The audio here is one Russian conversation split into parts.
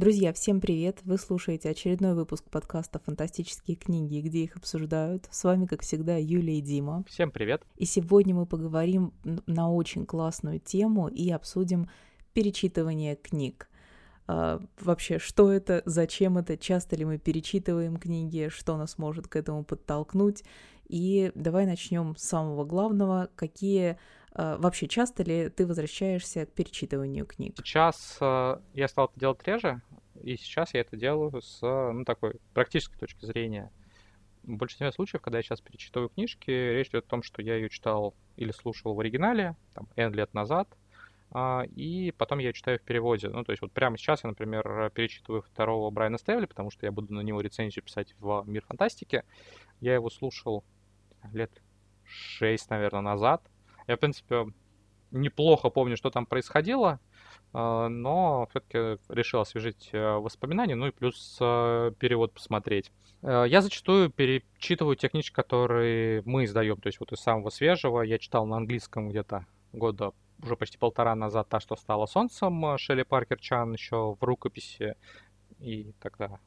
Друзья, всем привет! Вы слушаете очередной выпуск подкаста «Фантастические книги», где их обсуждают. С вами, как всегда, Юлия и Дима. Всем привет! И сегодня мы поговорим на очень классную тему и обсудим перечитывание книг. А, вообще, что это, зачем это, часто ли мы перечитываем книги, что нас может к этому подтолкнуть. И давай начнем с самого главного. Какие а, вообще часто ли ты возвращаешься к перечитыванию книг? Сейчас э, я стал это делать реже, и сейчас я это делаю с ну, такой практической точки зрения. В большинстве случаев, когда я сейчас перечитываю книжки, речь идет о том, что я ее читал или слушал в оригинале, там, N лет назад, а, и потом я читаю в переводе. Ну, то есть вот прямо сейчас я, например, перечитываю второго Брайана Стевли, потому что я буду на него рецензию писать в «Мир фантастики». Я его слушал лет шесть, наверное, назад. Я, в принципе, неплохо помню, что там происходило, но все-таки решил освежить э, воспоминания, ну и плюс э, перевод посмотреть. Э, я зачастую перечитываю те книжки, которые мы издаем, то есть вот из самого свежего. Я читал на английском где-то года уже почти полтора назад «Та, что стало солнцем» Шелли Паркер Чан еще в рукописи. И тогда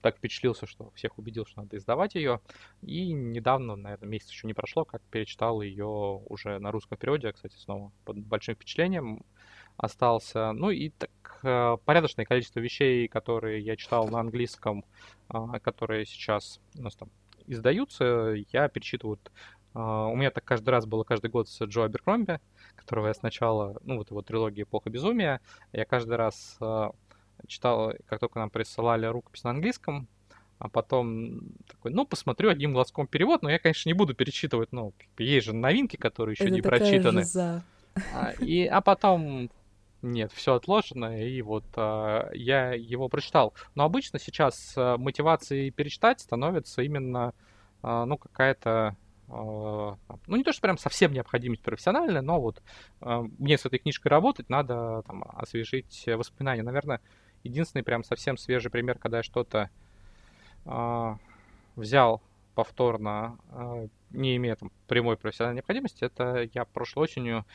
так впечатлился, что всех убедил, что надо издавать ее. И недавно, наверное, месяц еще не прошло, как перечитал ее уже на русском переводе, кстати, снова под большим впечатлением остался. Ну и так э, порядочное количество вещей, которые я читал на английском, а, которые сейчас у нас там издаются, я перечитываю. А, у меня так каждый раз было каждый год с Джо Аберкромби которого я сначала, ну, вот его трилогия «Эпоха безумия», я каждый раз э, читал, как только нам присылали рукопись на английском, а потом такой, ну, посмотрю одним глазком перевод, но я, конечно, не буду перечитывать, ну, есть же новинки, которые еще Это не прочитаны. Жиза. А, и, а потом нет, все отложено, и вот а, я его прочитал. Но обычно сейчас а, мотивацией перечитать становится именно, а, ну, какая-то а, ну, не то, что прям совсем необходимость профессиональная, но вот а, мне с этой книжкой работать, надо там, освежить воспоминания. Наверное, единственный прям совсем свежий пример, когда я что-то э, взял повторно, э, не имея там прямой профессиональной необходимости, это я прошлой осенью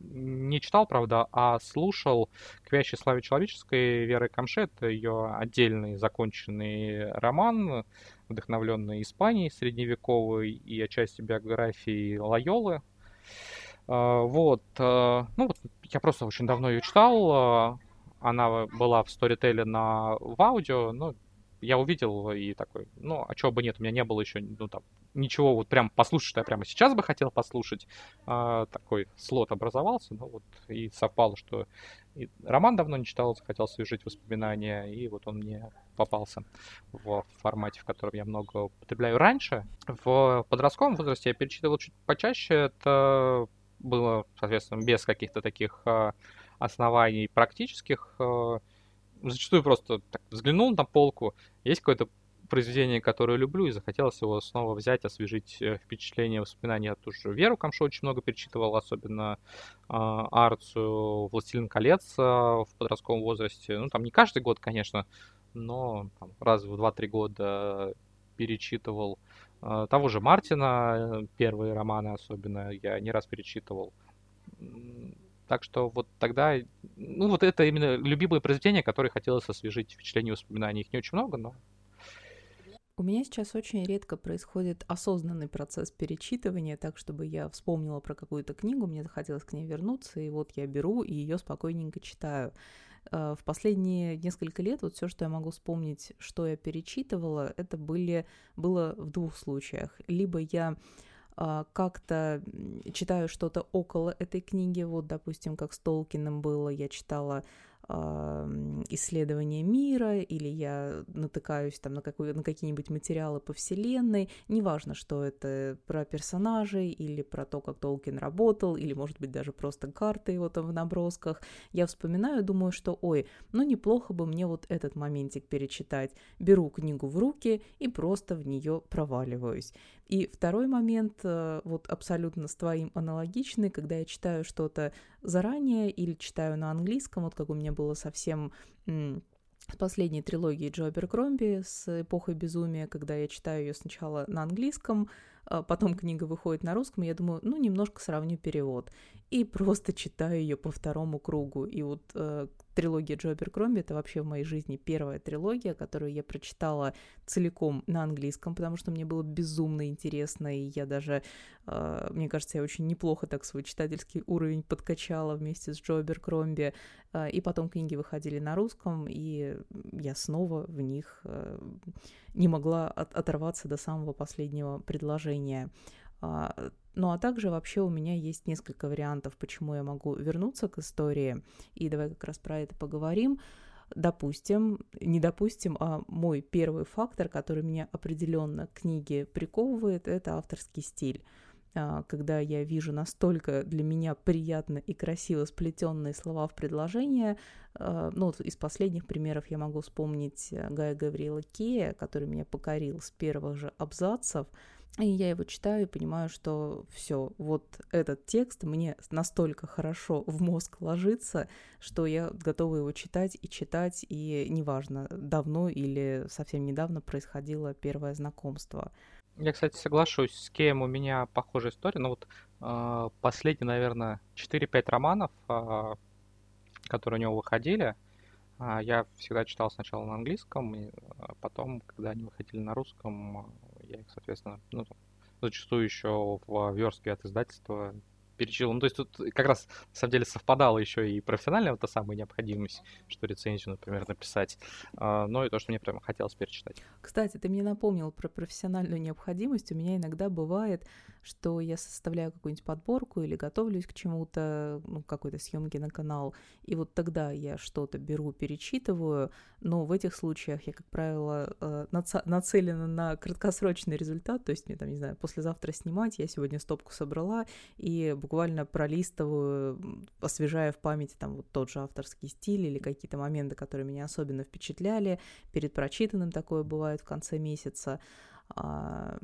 не читал, правда, а слушал «К вящей славе человеческой» Веры Камше. Это ее отдельный законченный роман, вдохновленный Испанией средневековой и отчасти биографией Лайолы. А, вот. А, ну, вот я просто очень давно ее читал. Она была в сторителе на в аудио, ну, я увидел и такой, ну, а чего бы нет, у меня не было еще, ну, там, ничего вот прям послушать, что я прямо сейчас бы хотел послушать. А, такой слот образовался, ну, вот, и совпало, что и роман давно не читал, захотел освежить воспоминания, и вот он мне попался в формате, в котором я много употребляю раньше. В подростковом возрасте я перечитывал чуть почаще, это было, соответственно, без каких-то таких а, оснований практических, а, зачастую просто так, взглянул на полку, есть какое-то произведение, которое люблю, и захотелось его снова взять, освежить э, впечатления, воспоминания. Я тоже Веру Камшу очень много перечитывал, особенно э, Арцию, «Властелин колец» э, в подростковом возрасте. Ну, там не каждый год, конечно, но там, раз в 2-3 года перечитывал. Э, того же Мартина, э, первые романы особенно, я не раз перечитывал. Так что вот тогда, ну вот это именно любимые произведения, которые хотелось освежить впечатление воспоминаний. Их не очень много, но... У меня сейчас очень редко происходит осознанный процесс перечитывания, так чтобы я вспомнила про какую-то книгу, мне захотелось к ней вернуться, и вот я беру и ее спокойненько читаю. Э, в последние несколько лет вот все, что я могу вспомнить, что я перечитывала, это были, было в двух случаях. Либо я как-то читаю что-то около этой книги. Вот, допустим, как с Толкиным было, я читала исследования мира, или я натыкаюсь там на, какой, на какие-нибудь материалы по вселенной, неважно, что это про персонажей, или про то, как Толкин работал, или, может быть, даже просто карты его там в набросках, я вспоминаю, думаю, что, ой, ну неплохо бы мне вот этот моментик перечитать. Беру книгу в руки и просто в нее проваливаюсь. И второй момент, э, вот абсолютно с твоим аналогичный, когда я читаю что-то заранее или читаю на английском, вот как у меня было совсем с последней трилогии Джо Аберкромби с «Эпохой безумия», когда я читаю ее сначала на английском, а потом книга выходит на русском, и я думаю, ну, немножко сравню перевод. И просто читаю ее по второму кругу. И вот э, трилогия Джо Аберкромби — это вообще в моей жизни первая трилогия, которую я прочитала целиком на английском, потому что мне было безумно интересно, и я даже, э, мне кажется, я очень неплохо так свой читательский уровень подкачала вместе с Джо Аберкромби, э, и потом книги выходили на русском, и я снова в них э, не могла от оторваться до самого последнего предложения. Ну а также вообще у меня есть несколько вариантов, почему я могу вернуться к истории, и давай как раз про это поговорим. Допустим, не допустим, а мой первый фактор, который меня определенно к книге приковывает, это авторский стиль а, когда я вижу настолько для меня приятно и красиво сплетенные слова в предложение. А, ну, вот из последних примеров я могу вспомнить Гая Гавриила Кея, который меня покорил с первых же абзацев. И я его читаю и понимаю, что все, вот этот текст мне настолько хорошо в мозг ложится, что я готова его читать и читать, и неважно, давно или совсем недавно происходило первое знакомство. Я, кстати, соглашусь, с Кеем у меня похожая история, но вот э, последние, наверное, 4-5 романов, э, которые у него выходили, э, я всегда читал сначала на английском, и потом, когда они выходили на русском, я их, соответственно, ну, зачастую еще в верстке от издательства перечил. Ну, то есть тут как раз, на самом деле, совпадала еще и профессиональная вот та самая необходимость, что рецензию, например, написать, а, но и то, что мне прямо хотелось перечитать. Кстати, ты мне напомнил про профессиональную необходимость. У меня иногда бывает, что я составляю какую-нибудь подборку или готовлюсь к чему-то, ну, какой-то съемке на канал, и вот тогда я что-то беру, перечитываю, но в этих случаях я, как правило, э, нацелена на краткосрочный результат, то есть мне там, не знаю, послезавтра снимать, я сегодня стопку собрала, и буквально пролистываю, освежая в памяти там вот тот же авторский стиль или какие-то моменты, которые меня особенно впечатляли. Перед прочитанным такое бывает в конце месяца. А,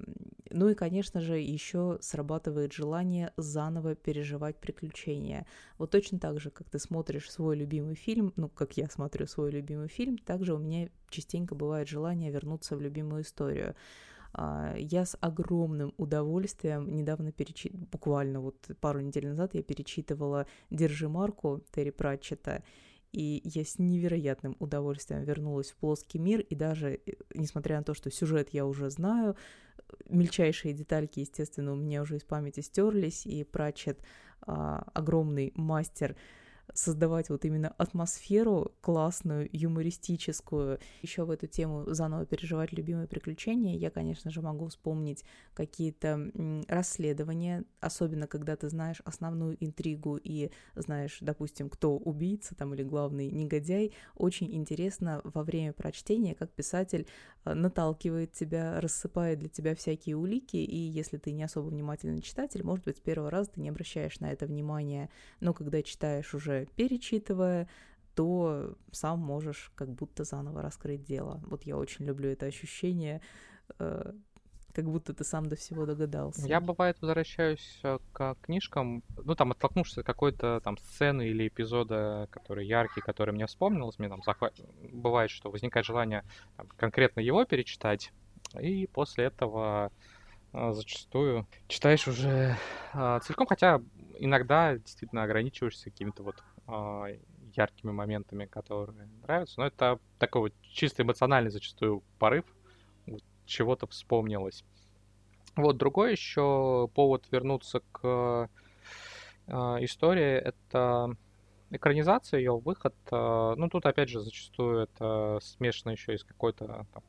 ну и, конечно же, еще срабатывает желание заново переживать приключения. Вот точно так же, как ты смотришь свой любимый фильм, ну, как я смотрю свой любимый фильм, также у меня частенько бывает желание вернуться в любимую историю. А, я с огромным удовольствием недавно перечитывала, буквально вот пару недель назад я перечитывала «Держи марку» Терри Пратчета, и я с невероятным удовольствием вернулась в плоский мир, и даже, э, несмотря на то, что сюжет я уже знаю, мельчайшие детальки, естественно, у меня уже из памяти стерлись, и Пратчет а, огромный мастер создавать вот именно атмосферу классную, юмористическую. Еще в эту тему заново переживать любимые приключения, я, конечно же, могу вспомнить какие-то расследования, особенно когда ты знаешь основную интригу и знаешь, допустим, кто убийца там или главный негодяй. Очень интересно во время прочтения, как писатель э, наталкивает тебя, рассыпает для тебя всякие улики, и если ты не особо внимательный читатель, может быть, с первого раза ты не обращаешь на это внимания, но когда читаешь уже перечитывая, то сам можешь как будто заново раскрыть дело. Вот я очень люблю это ощущение, э, как будто ты сам до всего догадался. Я, бывает, возвращаюсь э, к книжкам, ну, там, оттолкнувшись от какой-то там сцены или эпизода, который яркий, который мне вспомнилось, мне там захват... бывает, что возникает желание там, конкретно его перечитать, и после этого э, зачастую читаешь уже э, целиком, хотя иногда действительно ограничиваешься какими-то вот яркими моментами, которые нравятся. Но это такой вот чисто эмоциональный зачастую порыв, вот, чего-то вспомнилось. Вот другой еще повод вернуться к э, истории это экранизация, ее выход. Э, ну, тут опять же зачастую это смешано еще и с какой-то там,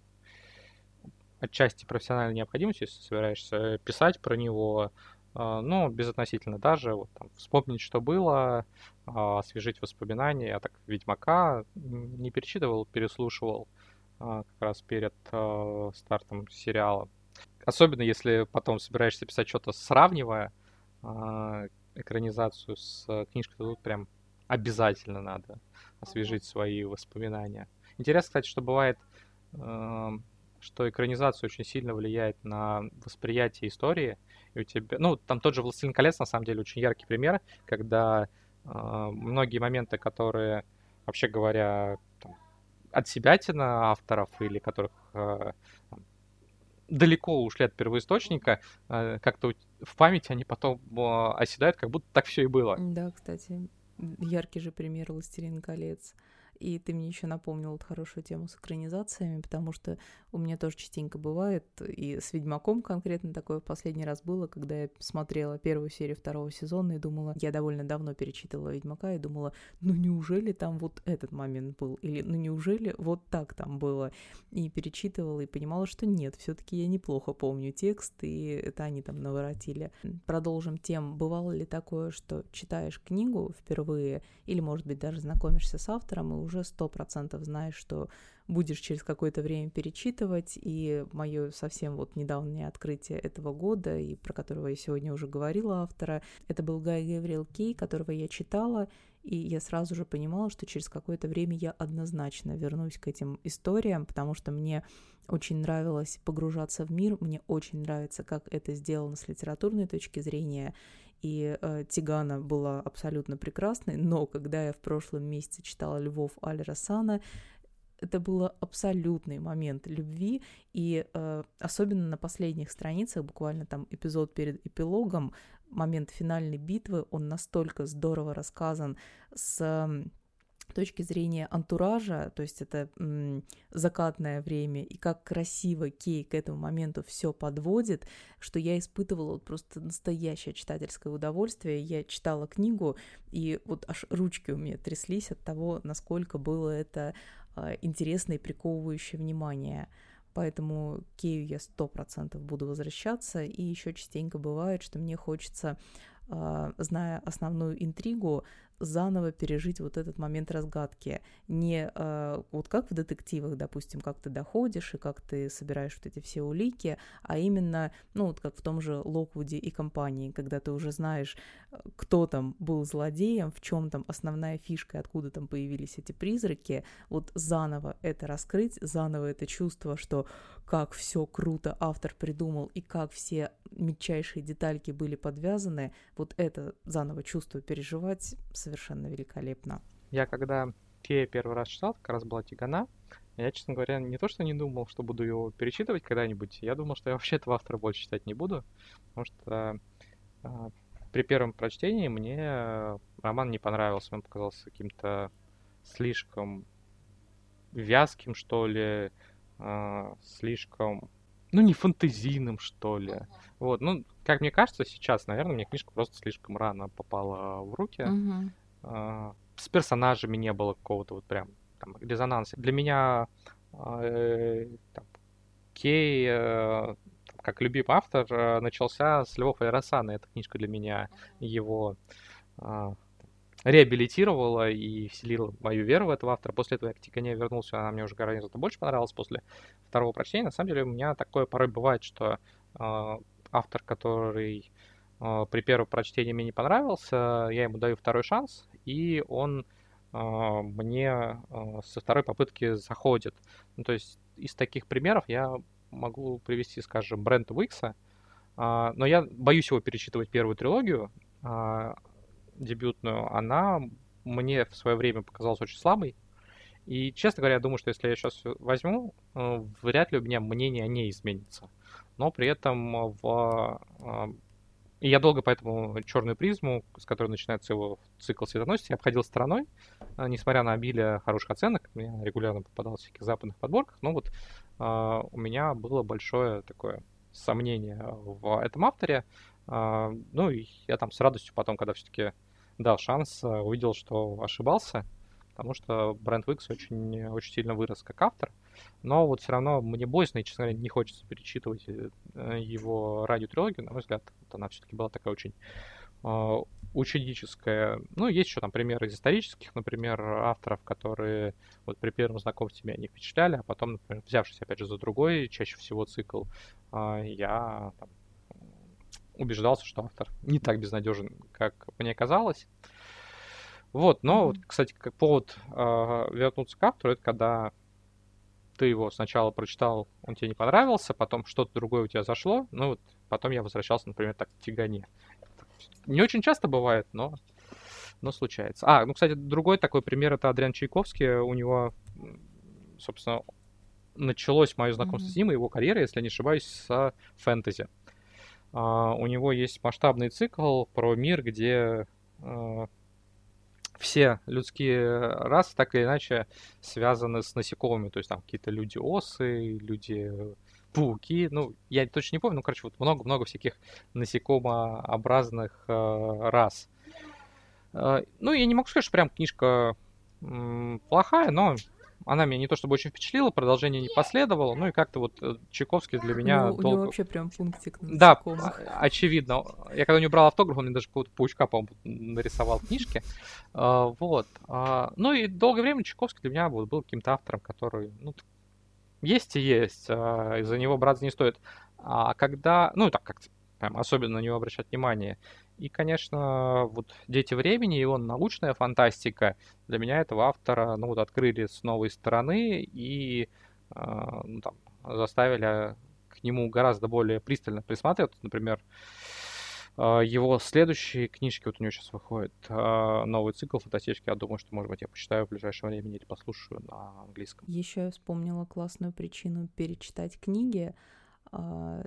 отчасти профессиональной необходимостью, если собираешься писать про него, а, но безотносительно даже вот, там, вспомнить, что было, а, освежить воспоминания. Я так Ведьмака не перечитывал, переслушивал а, как раз перед стартом сериала. Особенно если потом собираешься писать что-то сравнивая экранизацию с книжкой, то тут прям обязательно надо освежить свои воспоминания. Интересно, кстати, что бывает, что экранизация очень сильно влияет на восприятие истории, и у тебя, ну, там тот же «Властелин колец», на самом деле, очень яркий пример, когда многие моменты, которые, вообще говоря, там, от себя на авторов или которых э, далеко ушли от первоисточника, э, как-то в памяти они потом оседают, как будто так все и было. Да, кстати, яркий же пример «Властелин колец». И ты мне еще напомнил вот хорошую тему с экранизациями, потому что у меня тоже частенько бывает, и с Ведьмаком конкретно такое в последний раз было, когда я смотрела первую серию второго сезона и думала, я довольно давно перечитывала Ведьмака и думала, ну неужели там вот этот момент был, или ну неужели вот так там было, и перечитывала и понимала, что нет, все-таки я неплохо помню текст, и это они там наворотили. Продолжим тем, бывало ли такое, что читаешь книгу впервые, или, может быть, даже знакомишься с автором, и уже сто процентов знаешь, что будешь через какое-то время перечитывать, и мое совсем вот недавнее открытие этого года, и про которого я сегодня уже говорила автора, это был Гай Гавриэл Кей, которого я читала, и я сразу же понимала, что через какое-то время я однозначно вернусь к этим историям, потому что мне очень нравилось погружаться в мир, мне очень нравится, как это сделано с литературной точки зрения, и э, Тигана была абсолютно прекрасной, но когда я в прошлом месяце читала «Львов Аль Рассана», это был абсолютный момент любви, и э, особенно на последних страницах, буквально там эпизод перед эпилогом, момент финальной битвы, он настолько здорово рассказан с точки зрения антуража, то есть это м, закатное время, и как красиво Кей к этому моменту все подводит, что я испытывала вот просто настоящее читательское удовольствие. Я читала книгу, и вот аж ручки у меня тряслись от того, насколько было это интересно и приковывающее внимание. Поэтому к Кею я сто процентов буду возвращаться, и еще частенько бывает, что мне хочется а, зная основную интригу, заново пережить вот этот момент разгадки. Не э, вот как в детективах, допустим, как ты доходишь и как ты собираешь вот эти все улики, а именно, ну вот как в том же Локвуде и компании, когда ты уже знаешь, э, кто там был злодеем, в чем там основная фишка, откуда там появились эти призраки, вот заново это раскрыть, заново это чувство, что как все круто автор придумал и как все мельчайшие детальки были подвязаны, вот это заново чувство переживать совершенно великолепно. Я когда Фея первый раз читал, как раз была Тигана, я, честно говоря, не то, что не думал, что буду его перечитывать когда-нибудь, я думал, что я вообще этого автора больше читать не буду, потому что э, при первом прочтении мне роман не понравился, он показался каким-то слишком вязким, что ли, э, слишком ну, не фантазийным, что ли. Uh-huh. Вот, ну, как мне кажется, сейчас, наверное, мне книжка просто слишком рано попала в руки. Uh-huh. А, с персонажами не было какого-то вот прям там, резонанса. Для меня э, там, Кей, э, как любимый автор, э, начался с Львов и Рассана. Эта книжка для меня его э, реабилитировала и вселила мою веру в этого автора. После этого я к Тикане вернулся, она мне уже гораздо больше понравилась после второго прочтения. На самом деле у меня такое порой бывает, что э, автор, который э, при первом прочтении мне не понравился, я ему даю второй шанс, и он э, мне э, со второй попытки заходит. Ну, то есть из таких примеров я могу привести, скажем, Брента Уикса, э, но я боюсь его перечитывать первую трилогию, дебютную, она мне в свое время показалась очень слабой. И, честно говоря, я думаю, что если я сейчас возьму, э, вряд ли у меня мнение о ней изменится. Но при этом в... Э, и я долго поэтому черную призму, с которой начинается его цикл светоносности, я обходил стороной, э, несмотря на обилие хороших оценок. Мне регулярно попадалось в всяких западных подборках. Но вот у меня было большое такое сомнение в этом авторе. Ну и я там с радостью потом, когда все-таки дал шанс, увидел, что ошибался потому что Брэнд Уикс очень, очень сильно вырос как автор, но вот все равно мне боязно, и, честно говоря, не хочется перечитывать э, его радиотрилогию, на мой взгляд, вот она все-таки была такая очень э, ученическая. Ну, есть еще там примеры из исторических, например, авторов, которые вот при первом знакомстве меня не впечатляли, а потом, например, взявшись, опять же, за другой, чаще всего цикл, э, я там, убеждался, что автор не так безнадежен, как мне казалось. Вот, но, mm-hmm. кстати, как повод э, вернуться к автору, это когда ты его сначала прочитал, он тебе не понравился, потом что-то другое у тебя зашло, ну вот потом я возвращался, например, так к Тигане. Не очень часто бывает, но, но случается. А, ну, кстати, другой такой пример это Адриан Чайковский. У него, собственно, началось мое знакомство mm-hmm. с ним и его карьера, если я не ошибаюсь, с фэнтези. Uh, у него есть масштабный цикл про мир, где uh, все людские расы так или иначе связаны с насекомыми. То есть там какие-то люди-осы, люди-пауки. Ну, я точно не помню, ну, короче, вот много-много всяких насекомообразных э, рас. Э, ну, я не могу сказать, что прям книжка плохая, но она меня не то чтобы очень впечатлила, продолжение не последовало, ну и как-то вот э, Чайковский для меня... У, долго... у него вообще прям пунктик на Да, очевидно. Я когда у него брал автограф, он мне даже какого-то паучка, по-моему, нарисовал в книжке. Uh, вот. Uh, ну и долгое время Чайковский для меня был, был каким-то автором, который, ну, есть и есть, из-за него браться не стоит. А когда, ну, так как прям особенно на него обращать внимание, и, конечно, вот «Дети времени» и его научная фантастика для меня этого автора, ну, вот открыли с новой стороны и э, ну, там, заставили к нему гораздо более пристально присматриваться. Например, э, его следующие книжки, вот у него сейчас выходит э, новый цикл фантастический, я думаю, что, может быть, я почитаю в ближайшее время или послушаю на английском. Еще я вспомнила классную причину перечитать книги —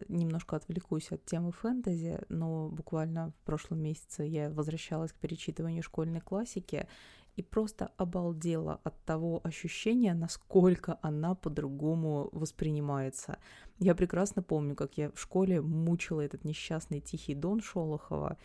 немножко отвлекусь от темы фэнтези, но буквально в прошлом месяце я возвращалась к перечитыванию школьной классики и просто обалдела от того ощущения, насколько она по-другому воспринимается. Я прекрасно помню, как я в школе мучила этот несчастный Тихий Дон Шолохова,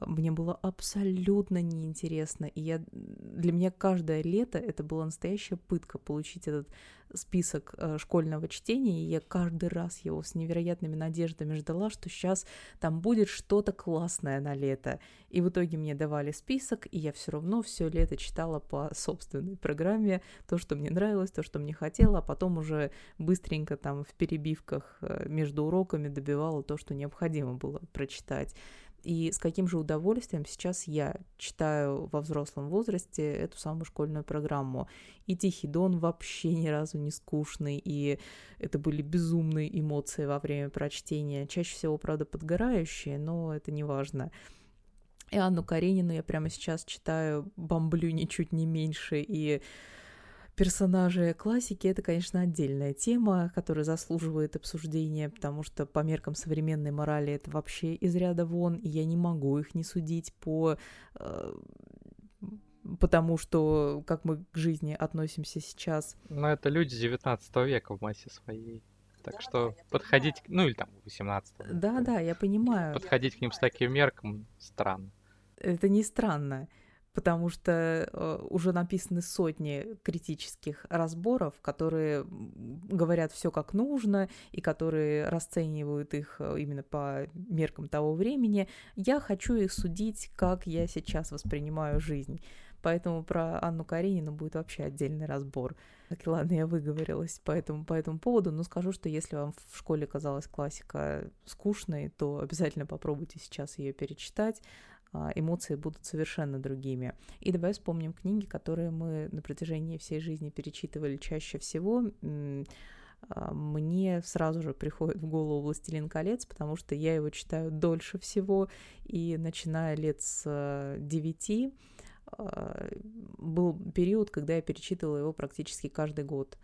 мне было абсолютно неинтересно. И я, для меня каждое лето это была настоящая пытка получить этот список э, школьного чтения, и я каждый раз его с невероятными надеждами ждала, что сейчас там будет что-то классное на лето. И в итоге мне давали список, и я все равно все лето читала по собственной программе то, что мне нравилось, то, что мне хотела, а потом уже быстренько там в перебивках э, между уроками добивала то, что необходимо было прочитать. И с каким же удовольствием сейчас я читаю во взрослом возрасте эту самую школьную программу. И «Тихий дон» вообще ни разу не скучный, и это были безумные эмоции во время прочтения. Чаще всего, правда, подгорающие, но это не важно. И Анну Каренину я прямо сейчас читаю, бомблю ничуть не меньше, и персонажи классики это, конечно, отдельная тема, которая заслуживает обсуждения, потому что по меркам современной морали это вообще из ряда вон, и я не могу их не судить по э, потому что как мы к жизни относимся сейчас. Но это люди 19 века в массе своей. Так да, что да, подходить, ну или там 18 Да, да, я понимаю. Подходить к ним с таким мерком странно. Это не странно потому что э, уже написаны сотни критических разборов, которые говорят все как нужно и которые расценивают их э, именно по меркам того времени. Я хочу их судить, как я сейчас воспринимаю жизнь. Поэтому про Анну Каренину будет вообще отдельный разбор. Так, ладно, я выговорилась по этому, по этому поводу, но скажу, что если вам в школе казалась классика скучной, то обязательно попробуйте сейчас ее перечитать. А, эмоции будут совершенно другими. И давай вспомним книги, которые мы на протяжении всей жизни перечитывали чаще всего. А, мне сразу же приходит в голову «Властелин колец», потому что я его читаю дольше всего, и начиная лет с девяти а, был период, когда я перечитывала его практически каждый год.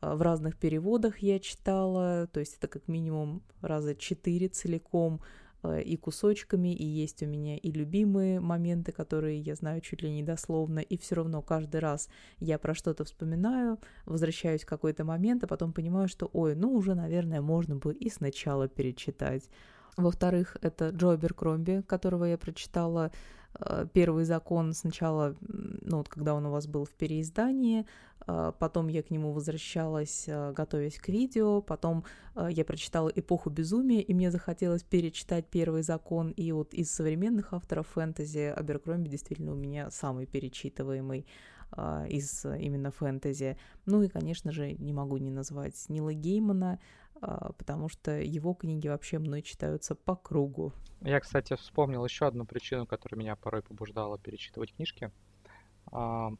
В разных переводах я читала, то есть это как минимум раза четыре целиком – и кусочками, и есть у меня и любимые моменты, которые я знаю чуть ли не дословно, и все равно каждый раз я про что-то вспоминаю, возвращаюсь в какой-то момент, а потом понимаю, что, ой, ну уже, наверное, можно бы и сначала перечитать. Во-вторых, это Джо Беркромби, которого я прочитала Э, первый закон сначала, ну вот когда он у вас был в переиздании, э, потом я к нему возвращалась, э, готовясь к видео, потом я прочитала «Эпоху безумия», и мне захотелось перечитать первый закон, и вот из современных авторов фэнтези Аберкромби действительно у меня самый перечитываемый из именно фэнтези. Ну и, конечно же, не могу не назвать Нила Геймана, потому что его книги вообще мной читаются по кругу. Я, кстати, вспомнил еще одну причину, которая меня порой побуждала перечитывать книжки. А,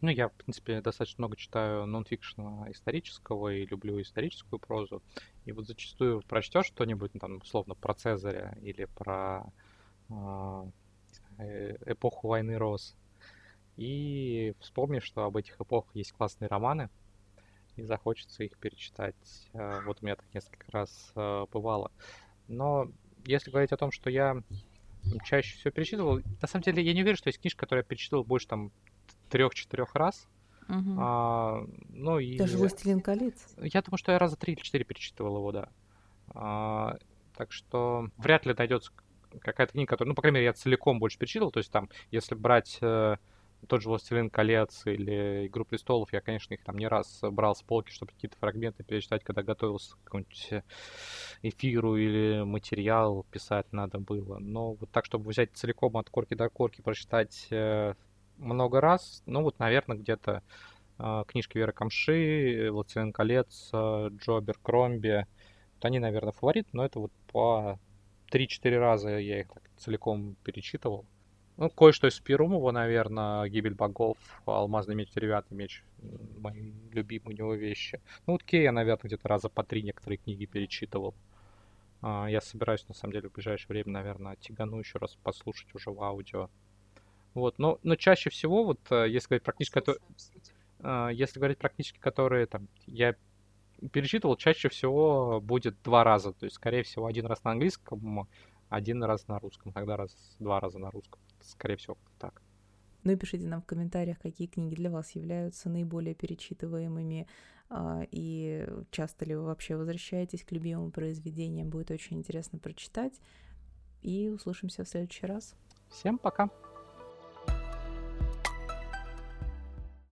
ну, я, в принципе, достаточно много читаю нонфикшена исторического и люблю историческую прозу. И вот зачастую прочтешь что-нибудь, там, условно, про Цезаря или про а, э, эпоху войны роз, и вспомнишь, что об этих эпохах есть классные романы, и захочется их перечитать. Э, вот у меня так несколько раз э, бывало. Но если говорить о том, что я чаще всего перечитывал. На самом деле, я не уверен, что есть книжка, которую я перечитывал больше там трех-четырех раз. Мгм. А, ну и... Даже «Властелин колец». Я думаю, что я раза три или четыре перечитывал его, да. А, так что вряд ли найдется какая-то книга, которую, ну, по крайней мере, я целиком больше перечитывал. То есть там, если брать э, тот же «Властелин колец» или «Игру престолов», я, конечно, их там не раз брал с полки, чтобы какие-то фрагменты перечитать, когда готовился к какому-нибудь эфиру или материал писать надо было. Но вот так, чтобы взять целиком от корки до корки, прочитать э, много раз, ну вот, наверное, где-то э, книжки Веры Камши, «Властелин колец», э, Джобер, Кромби. Вот они, наверное, фаворит, но это вот по 3-4 раза я их целиком перечитывал. Ну, кое-что из Перумова, наверное, «Гибель богов», «Алмазный меч, деревянный меч», мои любимые у него вещи. Ну, вот Кей я, наверное, где-то раза по три некоторые книги перечитывал. А, я собираюсь, на самом деле, в ближайшее время, наверное, тягану еще раз послушать уже в аудио. Вот, но, но чаще всего, вот, э, если говорить про книжки, которые... Если говорить про книжки, которые там я перечитывал, чаще всего будет два раза. То есть, скорее всего, один раз на английском, один раз на русском, тогда раз, два раза на русском. Скорее всего, так. Ну и пишите нам в комментариях, какие книги для вас являются наиболее перечитываемыми, а, и часто ли вы вообще возвращаетесь к любимым произведениям. Будет очень интересно прочитать. И услышимся в следующий раз. Всем пока!